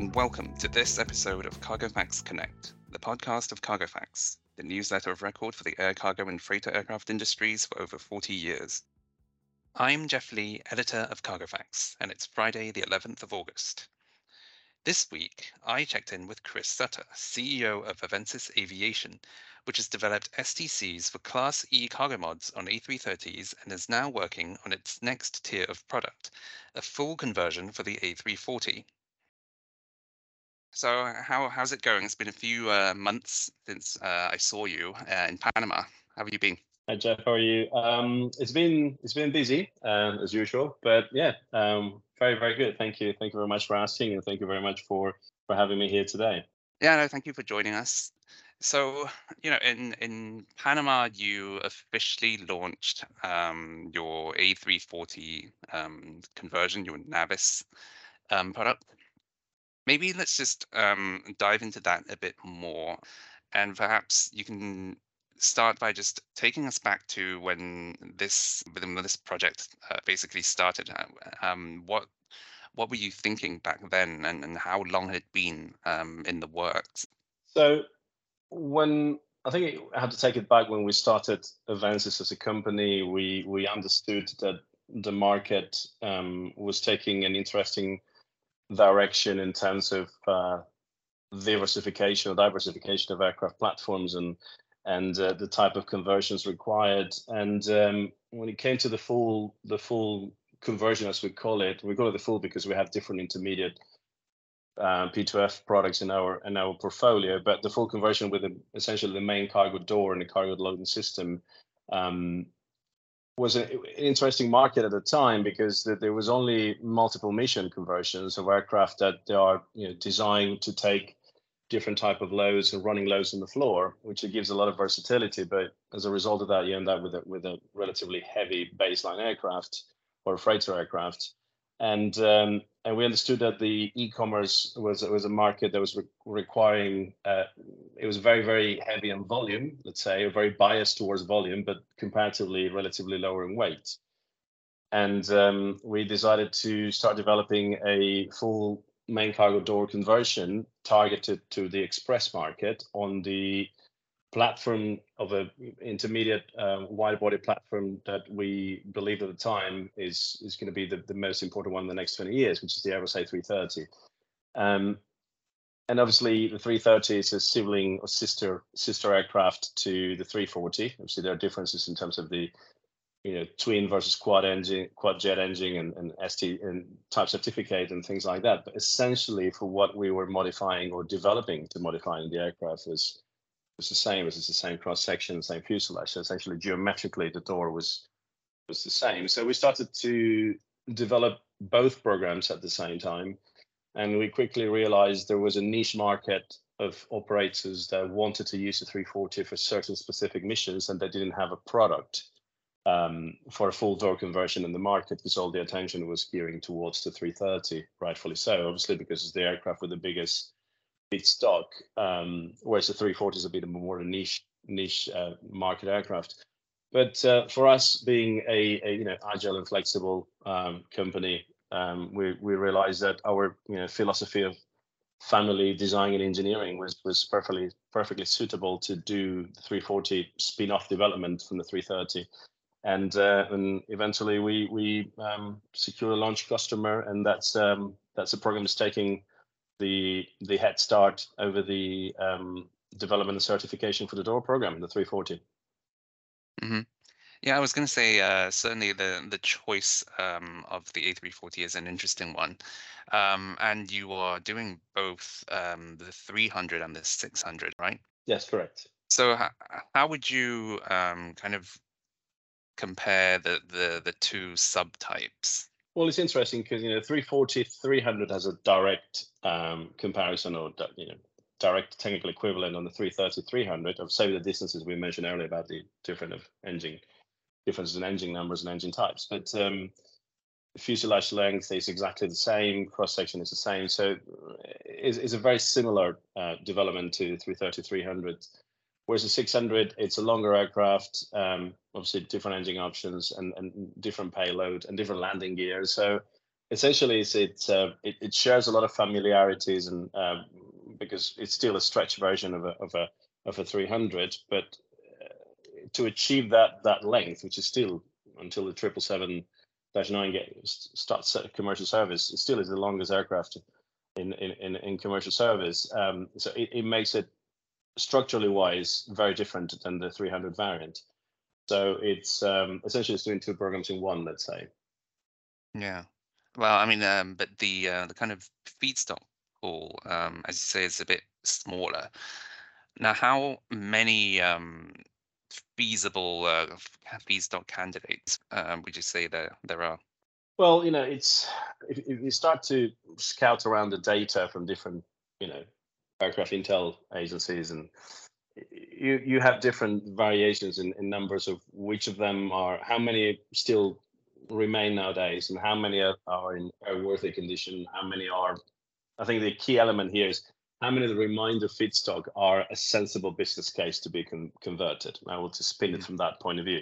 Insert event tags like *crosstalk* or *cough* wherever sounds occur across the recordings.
and welcome to this episode of Cargo Facts Connect, the podcast of Cargo Facts, the newsletter of record for the air cargo and freighter aircraft industries for over 40 years. I'm Jeff Lee, editor of Cargo Facts, and it's Friday, the 11th of August. This week, I checked in with Chris Sutter, CEO of Avensis Aviation, which has developed STCs for Class E cargo mods on A330s and is now working on its next tier of product, a full conversion for the A340. So, how how's it going? It's been a few uh, months since uh, I saw you uh, in Panama. How have you been? Hi Jeff, how are you? Um, it's been it's been busy um, as usual, but yeah, um, very very good. Thank you, thank you very much for asking, and thank you very much for for having me here today. Yeah, no, thank you for joining us. So, you know, in in Panama, you officially launched um, your A340 um, conversion, your Navis um, product. Maybe let's just um, dive into that a bit more, and perhaps you can start by just taking us back to when this when this project uh, basically started. Uh, um, what what were you thinking back then, and, and how long had it been um, in the works? So when I think I had to take it back when we started Avensis as a company, we we understood that the market um, was taking an interesting direction in terms of uh, diversification or diversification of aircraft platforms and and uh, the type of conversions required. And um, when it came to the full the full conversion, as we call it, we call it the full because we have different intermediate uh, P2F products in our in our portfolio. But the full conversion with the, essentially the main cargo door and the cargo loading system um, was an interesting market at the time because there was only multiple mission conversions of aircraft that they are you know, designed to take different type of loads and running loads on the floor, which it gives a lot of versatility. But as a result of that, you end up with a, with a relatively heavy baseline aircraft or a freighter aircraft. And um, and we understood that the e-commerce was was a market that was re- requiring uh, it was very very heavy on volume, let's say, or very biased towards volume, but comparatively relatively lower in weight. And um, we decided to start developing a full main cargo door conversion targeted to the express market on the platform of a intermediate uh, wide body platform that we believed at the time is is going to be the, the most important one in the next 20 years, which is the Airbus A330. Um, and obviously the 330 is a sibling or sister sister aircraft to the 340. Obviously there are differences in terms of the you know twin versus quad engine, quad jet engine, and, and ST and type certificate and things like that. But essentially, for what we were modifying or developing to modify in the aircraft was was the same. It was the same cross section, same fuselage. So essentially, geometrically, the door was was the same. So we started to develop both programs at the same time, and we quickly realized there was a niche market of operators that wanted to use the 340 for certain specific missions, and they didn't have a product um, for a full door conversion in the market because all the attention was gearing towards the 330, rightfully so, obviously because it's the aircraft with the biggest feedstock, um, whereas the 340 is a bit more of a niche niche uh, market aircraft. But uh, for us, being a, a, you know agile and flexible um, company, um, we we realized that our you know philosophy of family design and engineering was was perfectly perfectly suitable to do the 340 spin-off development from the 330 and uh, and eventually we we um, secure a launch customer, and that's um, that's a program that's taking the the head start over the um, development and certification for the door program, in the 340. Mm-hmm. Yeah, I was going to say uh, certainly the the choice um, of the A340 is an interesting one, um, and you are doing both um, the 300 and the 600, right? Yes, correct. So how, how would you um, kind of compare the the the two subtypes? Well, it's interesting because you know 340 300 has a direct um, comparison or you know direct technical equivalent on the 330 300 of say the distances we mentioned earlier about the different of engine differences in engine numbers and engine types, but um, fuselage length is exactly the same, cross section is the same, so it's, it's a very similar uh, development to 330 300 Whereas the 600, it's a longer aircraft, um, obviously different engine options and, and different payload and different landing gear. So essentially it's, it's uh, it, it, shares a lot of familiarities and um, because it's still a stretch version of a of a of a 300 but uh, to achieve that that length which is still until the 777 9 starts commercial service it still is the longest aircraft in in in, in commercial service. Um, so it, it makes it structurally wise very different than the 300 variant. So it's um, essentially it's doing two programs in one let's say. Yeah well, I mean, um, but the uh, the kind of feedstock pool, um, as you say, is a bit smaller. Now, how many um, feasible uh, feedstock candidates um, would you say there there are? Well, you know, it's if, if you start to scout around the data from different, you know, aircraft intel agencies and you you have different variations in, in numbers of which of them are how many still remain nowadays and how many are, are in worthy condition how many are i think the key element here is how many of the remainder feedstock are a sensible business case to be con- converted. I will just spin it mm. from that point of view.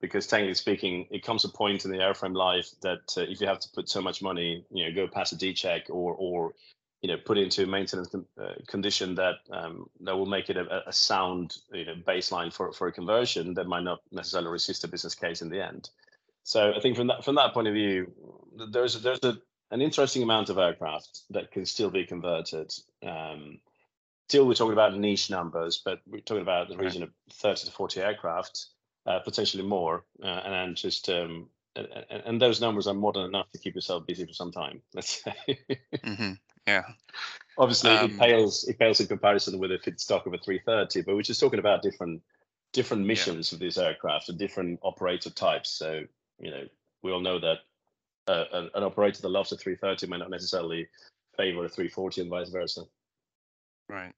Because technically speaking it comes a point in the airframe life that uh, if you have to put so much money you know go past a d check or or you know put into maintenance uh, condition that um, that will make it a, a sound you know baseline for for a conversion that might not necessarily resist a business case in the end so I think from that from that point of view, there's there's a, an interesting amount of aircraft that can still be converted. Um, still, we're talking about niche numbers, but we're talking about the region of 30 to 40 aircraft, uh, potentially more, uh, and just um, and, and, those numbers are more than enough to keep yourself busy for some time. *laughs* Let's say. mm-hmm. Yeah. Obviously, um, it pales it pales in comparison with a feedstock of a 330, but we're just talking about different different missions yeah. of these aircraft and different operator types. So you know, we all know that uh, an, an, operator that loves a 330 might not necessarily favor a 340 and vice versa. Right.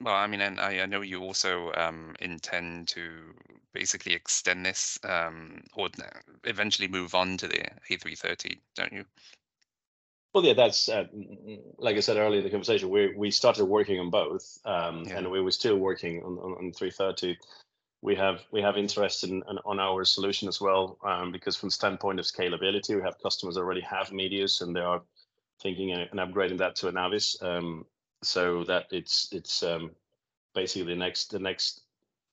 Well, I mean, and I, I know you also um, intend to basically extend this um, or eventually move on to the A330, don't you? Well, yeah, that's uh, like I said earlier in the conversation. We we started working on both, um, yeah. and we were still working on, on, on 330 we have we have interest in, in on our solution as well um, because from standpoint of scalability, we have customers already have Medius and they are thinking and upgrading that to a Navis, um, so that it's it's um, basically the next the next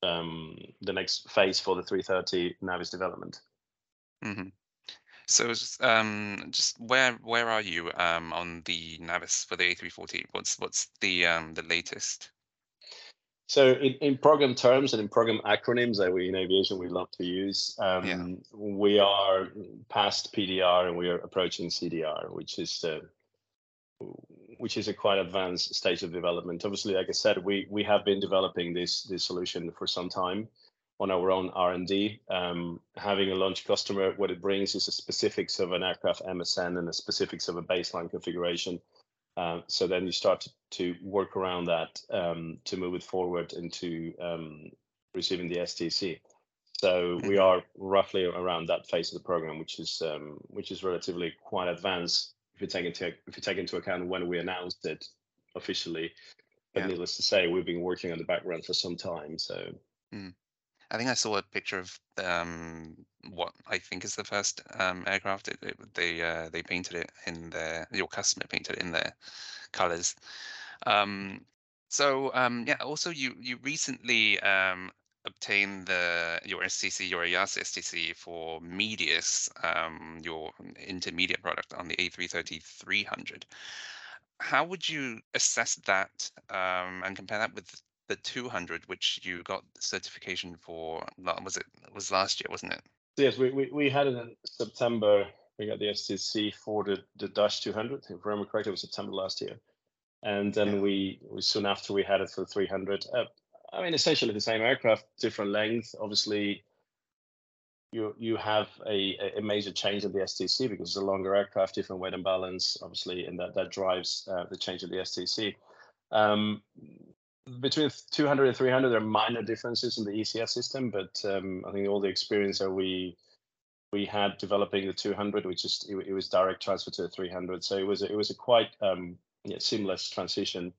um, the next phase for the 330 Navis development. Mm-hmm. So um, just where where are you um, on the Navis for the A340? What's what's the um, the latest? So in, in program terms and in program acronyms that we in aviation we love to use, um, yeah. we are past PDR and we are approaching CDR, which is uh, which is a quite advanced stage of development. Obviously, like I said, we we have been developing this this solution for some time on our own R&D. Um, having a launch customer, what it brings is the specifics of an aircraft MSN and the specifics of a baseline configuration uh, so then you start to, to work around that um, to move it forward into um, receiving the STC. So we mm-hmm. are roughly around that phase of the program, which is um, which is relatively quite advanced if you take into if you take into account when we announced it officially. But yeah. needless to say, we've been working on the background for some time. So. Mm. I think I saw a picture of um, what I think is the first um, aircraft. It, it, they uh, they painted it in their your customer painted it in their colors. Um, so um, yeah, also you you recently um, obtained the your STC your EASA STC for Medius, um, your intermediate product on the A330 300. How would you assess that and compare that with the 200, which you got certification for, was it was last year, wasn't it? Yes, we, we, we had it in September. We got the STC for the, the Dash 200. If I remember correctly, it was September last year. And then yeah. we, we soon after we had it for the 300. Uh, I mean, essentially the same aircraft, different length. Obviously, you you have a, a major change of the STC because it's a longer aircraft, different weight and balance, obviously, and that that drives uh, the change of the STC. Um, between 200 and 300 there are minor differences in the ECS system but um, I think all the experience that we we had developing the 200 which is it, it was direct transfer to the 300 so it was it was a quite um, yeah, seamless transition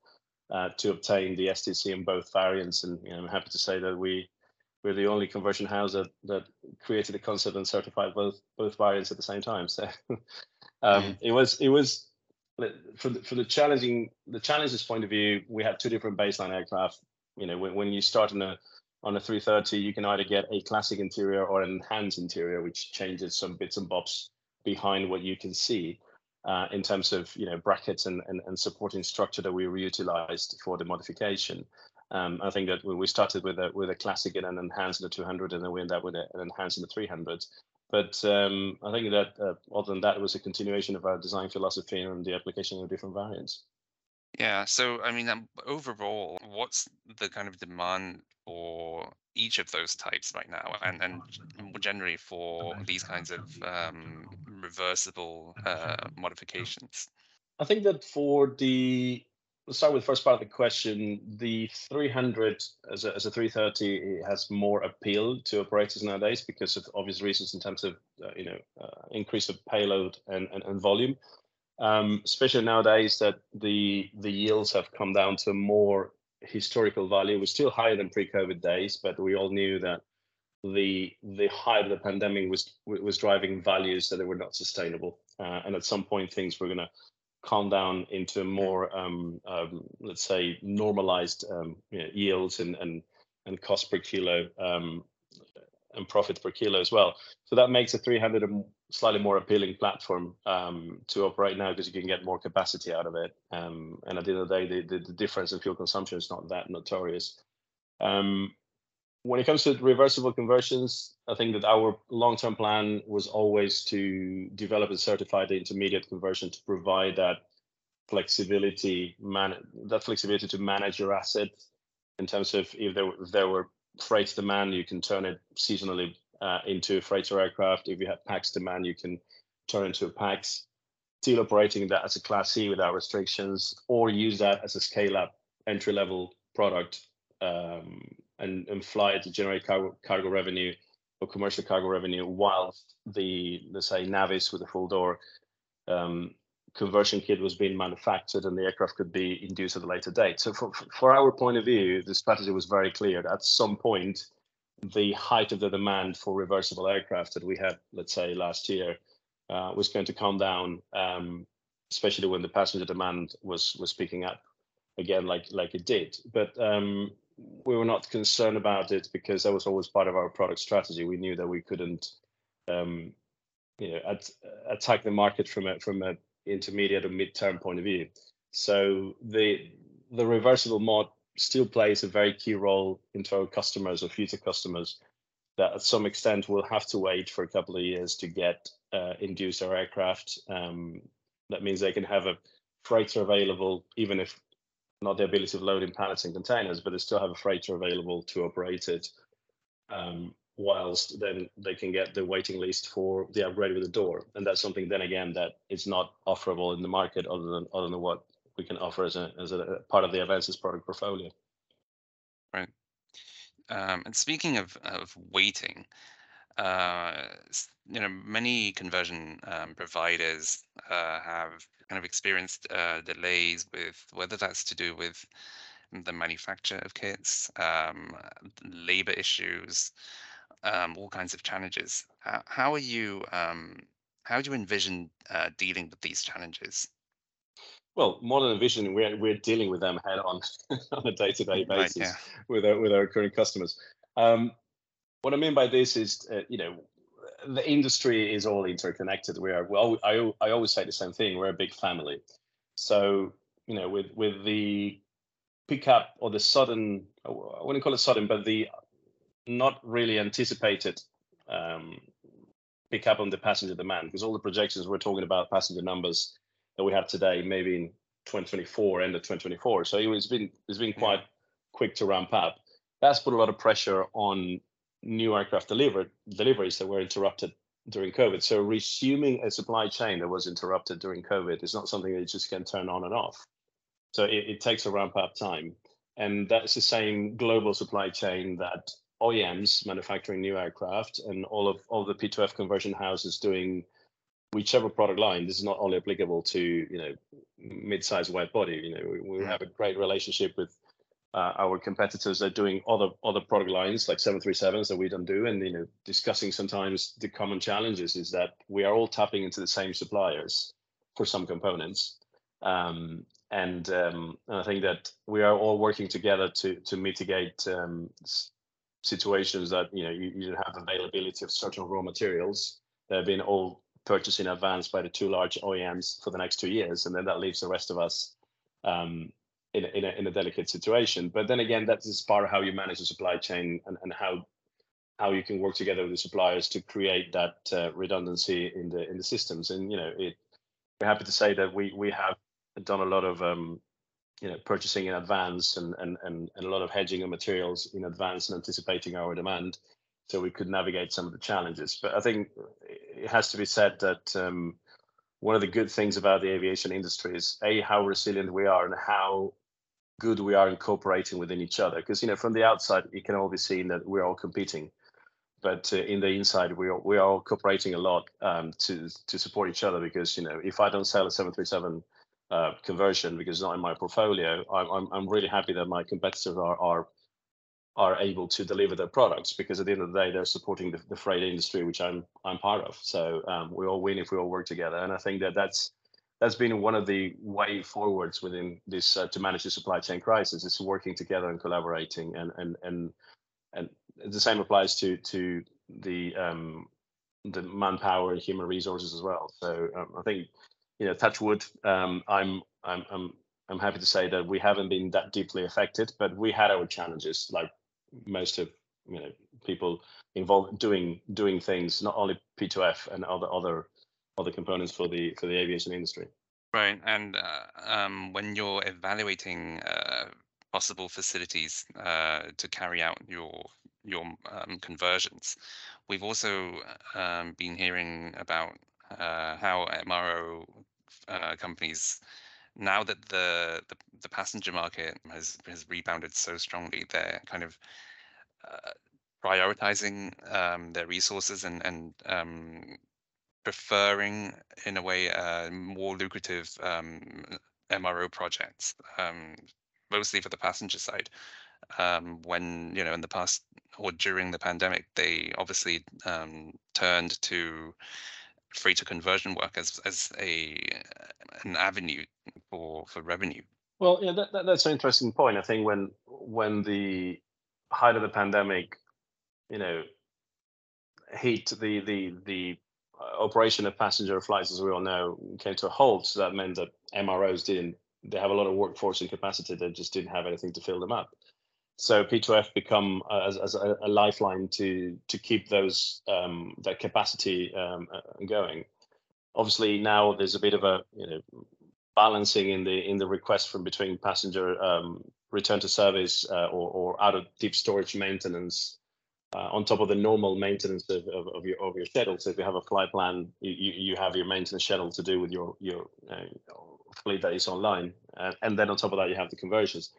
uh, to obtain the STC in both variants. And you know, I'm happy to say that we we're the only conversion house that, that created the concept and certified both both variants at the same time. So *laughs* Um. It was it was for the, for the challenging the challenges point of view. We had two different baseline aircraft. You know, when, when you start on a on a 330, you can either get a classic interior or an enhanced interior, which changes some bits and bobs behind what you can see uh, in terms of you know brackets and, and, and supporting structure that we reutilized for the modification. Um, I think that we started with a with a classic and an enhanced in the 200, and then we end up with an enhanced in the 300. But um, I think that uh, other than that, it was a continuation of our design philosophy and the application of different variants. Yeah. So, I mean, um, overall, what's the kind of demand for each of those types right now, and and generally for these kinds of um, reversible uh, modifications? I think that for the let's start with the first part of the question. The 300 as a, as a 330 has more appeal to operators nowadays because of obvious reasons in terms of uh, you know uh, increase of payload and, and, and volume. Um, especially nowadays that the the yields have come down to more historical value. We're still higher than pre-COVID days, but we all knew that the the height of the pandemic was was driving values that were not sustainable, uh, and at some point things were going to calm down into more, um, um, let's say, normalized um, you know, yields and, and and cost per kilo um, and profit per kilo as well. So that makes a 300 a slightly more appealing platform um, to operate now because you can get more capacity out of it. Um, and at the end of the day, the, the, the, difference in fuel consumption is not that notorious. Um, when it comes to reversible conversions, I think that our long-term plan was always to develop and certify the intermediate conversion to provide that flexibility, man- that flexibility to manage your asset in terms of if there, if there were freight demand, you can turn it seasonally uh, into a freighter aircraft. If you have PAX demand, you can turn it into a PAX. Still operating that as a Class C without restrictions, or use that as a scale-up entry-level product um, and, and fly it to generate cargo, cargo revenue or commercial cargo revenue whilst the, let's say, Navis with a full door um, conversion kit was being manufactured and the aircraft could be induced at a later date. So for, for our point of view, the strategy was very clear. At some point, the height of the demand for reversible aircraft that we had, let's say, last year, uh, was going to come down, um, especially when the passenger demand was was picking up again, like like it did. But um, we were not concerned about it because that was always part of our product strategy. We knew that we couldn't, um, you know, at, attack the market from a from a intermediate or mid-term point of view. So the the reversible mod still plays a very key role into our customers or future customers that at some extent will have to wait for a couple of years to get uh, induced our aircraft. Um, that means they can have a freighter available, even if not the ability of loading pallets and containers, but they still have a freighter available to operate it. Um, whilst then they can get the waiting list for the upgrade with the door, and that's something then again that is not offerable in the market other than other than what we can offer as a as a part of the Avensis product portfolio. Right. Um, and speaking of of waiting, uh, you know, many conversion um, providers uh, have kind of experienced uh, delays with whether that's to do with the manufacture of kits, um, labor issues, um, all kinds of challenges. How, how are you? Um, how do you envision uh, dealing with these challenges? Well, more than envisioning, we're we're dealing with them head on *laughs* on a day to day basis right, yeah. with our with our current customers. Um, what I mean by this is, uh, you know, the industry is all interconnected. We are well. I I always say the same thing. We're a big family. So you know, with with the pickup or the sudden, I wouldn't call it sudden, but the not really anticipated um, pickup on the passenger demand because all the projections we're talking about passenger numbers that we have today, maybe in 2024, end of 2024. So it's been it's been quite quick to ramp up. That's put a lot of pressure on new aircraft delivered deliveries that were interrupted during COVID. So resuming a supply chain that was interrupted during COVID is not something that you just can turn on and off. So it, it takes a ramp up time. And that's the same global supply chain that OEMs manufacturing new aircraft and all of all the P2F conversion houses doing whichever product line. This is not only applicable to you know mid-sized wide body. You know we, we have a great relationship with uh, our competitors are doing other other product lines like 737s that we don't do. And you know discussing sometimes the common challenges is that we are all tapping into the same suppliers for some components. Um, and, um, and, I think that we are all working together to to mitigate um, situations that you know you, you have availability of certain raw materials that have been all purchased in advance by the two large OEMs for the next two years, and then that leaves the rest of us um, in a, in a, in a delicate situation. But then again, that is part of how you manage the supply chain and, and how how you can work together with the suppliers to create that uh, redundancy in the in the systems. And you know, it, we're happy to say that we we have done a lot of um, you know purchasing in advance and, and and and a lot of hedging of materials in advance and anticipating our demand, so we could navigate some of the challenges. But I think it has to be said that. Um, one of the good things about the aviation industry is a how resilient we are and how good we are in cooperating within each other. Because you know, from the outside, it can all be seen that we're all competing, but uh, in the inside, we are we are all cooperating a lot um, to to support each other. Because you know, if I don't sell a 737 uh, conversion because it's not in my portfolio, I'm, I'm I'm really happy that my competitors are are are able to deliver their products because at the end of the day they're supporting the, the freight industry which i'm i'm part of so um, we all win if we all work together and i think that that's that's been one of the way forwards within this uh, to manage the supply chain crisis is working together and collaborating and and and and the same applies to to the um, the manpower and human resources as well. So um, I think you know, touch wood. Um, I'm I'm I'm I'm happy to say that we haven't been that deeply affected, but we had our challenges, like most of you know people involved doing doing things, not only P2F and other other other components for the for the aviation industry. Right, and uh, um, when you're evaluating uh, possible facilities uh, to carry out your your um, conversions, we've also um, been hearing about uh, how MRO uh, companies now that the, the, the passenger market has has rebounded so strongly, they're kind of uh, prioritizing um, their resources and and um, preferring, in a way, uh, more lucrative um, MRO projects, um, mostly for the passenger side. Um, when you know in the past or during the pandemic, they obviously um, turned to freighter conversion work as as a an avenue for for revenue. Well, yeah, that, that, that's an interesting point. I think when when the height of the pandemic, you know, hit the the the operation of passenger flights, as we all know, came to a halt. So that meant that MROs didn't. They have a lot of workforce and capacity. They just didn't have anything to fill them up. So P2F become uh, as, as a, a, lifeline to to keep those um, that capacity um, uh, going. Obviously, now there's a bit of a you know balancing in the in the request from between passenger um, return to service uh, or, or out of deep storage maintenance uh, on top of the normal maintenance of, of, of, your of your schedule. So if you have a flight plan, you, you, have your maintenance schedule to do with your your uh, fleet that is online, uh, and then on top of that you have the conversions.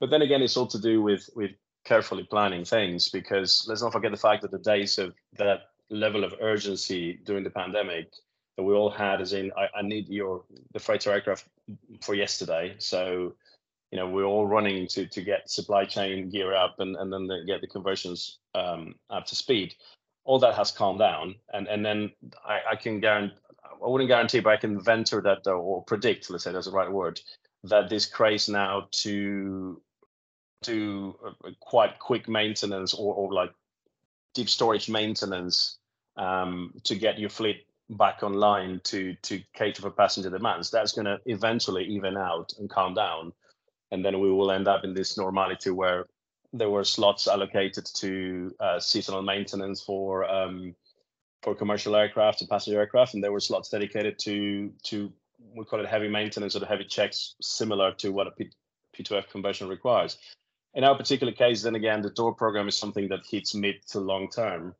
But then again, it's all to do with with carefully planning things because let's not forget the fact that the days of that level of urgency during the pandemic that we all had, as in I, I need your the freighter aircraft for yesterday, so you know we're all running to to get supply chain gear up and and then the, get the conversions um, up to speed. All that has calmed down. And and then i, I can guarantee i wouldn't guarantee but i can venture that or predict let's say that's the right word that this craze now to do quite quick maintenance or, or like deep storage maintenance um, to get your fleet back online to to cater for passenger demands that's going to eventually even out and calm down and then we will end up in this normality where there were slots allocated to uh, seasonal maintenance for um, for commercial aircraft and passenger aircraft, and there were slots dedicated to to we call it heavy maintenance or the heavy checks, similar to what a P- P2F conversion requires. In our particular case, then again, the door program is something that hits mid to long term.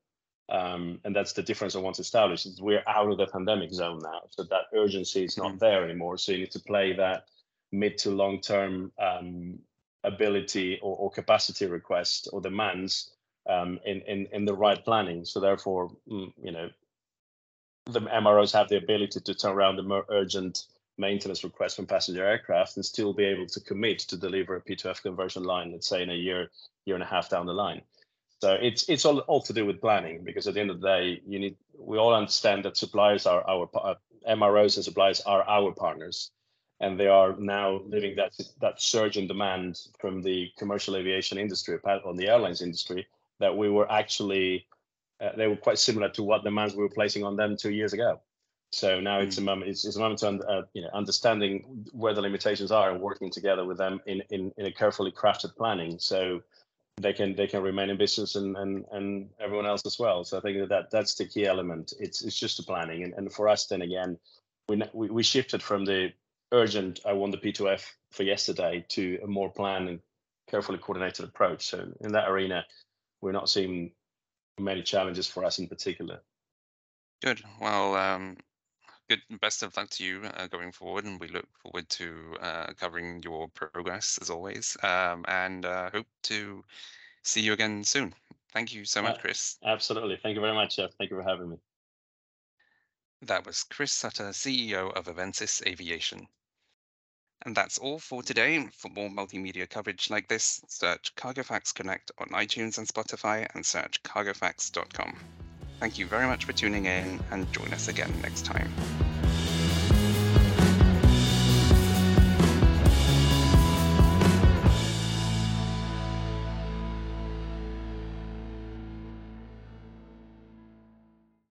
Um, and that's the difference I want to establish. Is we're out of the pandemic zone now, so that urgency is not mm-hmm. there anymore. So you need to play that mid to long term um, ability or, or, capacity request or demands um, in, in in the right planning. So therefore, mm, you know, the MROs have the ability to turn around the more urgent maintenance requests from passenger aircraft and still be able to commit to deliver a P2F conversion line, let's say in a year, year and a half down the line. So it's it's all, all to do with planning because at the end of the day, you need we all understand that suppliers are our uh, MROs and suppliers are our partners, and they are now living that that surge in demand from the commercial aviation industry on the airlines industry that we were actually uh, they were quite similar to what demands we were placing on them two years ago. So now mm. it's a mm. moment. It's, it's a moment to uh, you know understanding where the limitations are and working together with them in in, in a carefully crafted planning. So they can they can remain in business and and and everyone else as well. So I think that, that that's the key element. It's it's just the planning, and and for us then again, we we, we shifted from the urgent I want the P2F for yesterday to a more planned and carefully coordinated approach. So in that arena, we're not seeing many challenges for us in particular. Good. Well, um, good. Best of luck to you uh, going forward, and we look forward to uh, covering your progress as always, um, and uh, hope to see you again soon. Thank you so much, Chris. Absolutely. Thank you very much, Jeff. Thank you for having me. That was Chris Sutter, CEO of Avensis Aviation. And that's all for today. For more multimedia coverage like this, search Cargo Facts Connect on iTunes and Spotify and search cargofacts.com. Thank you very much for tuning in and join us again next time.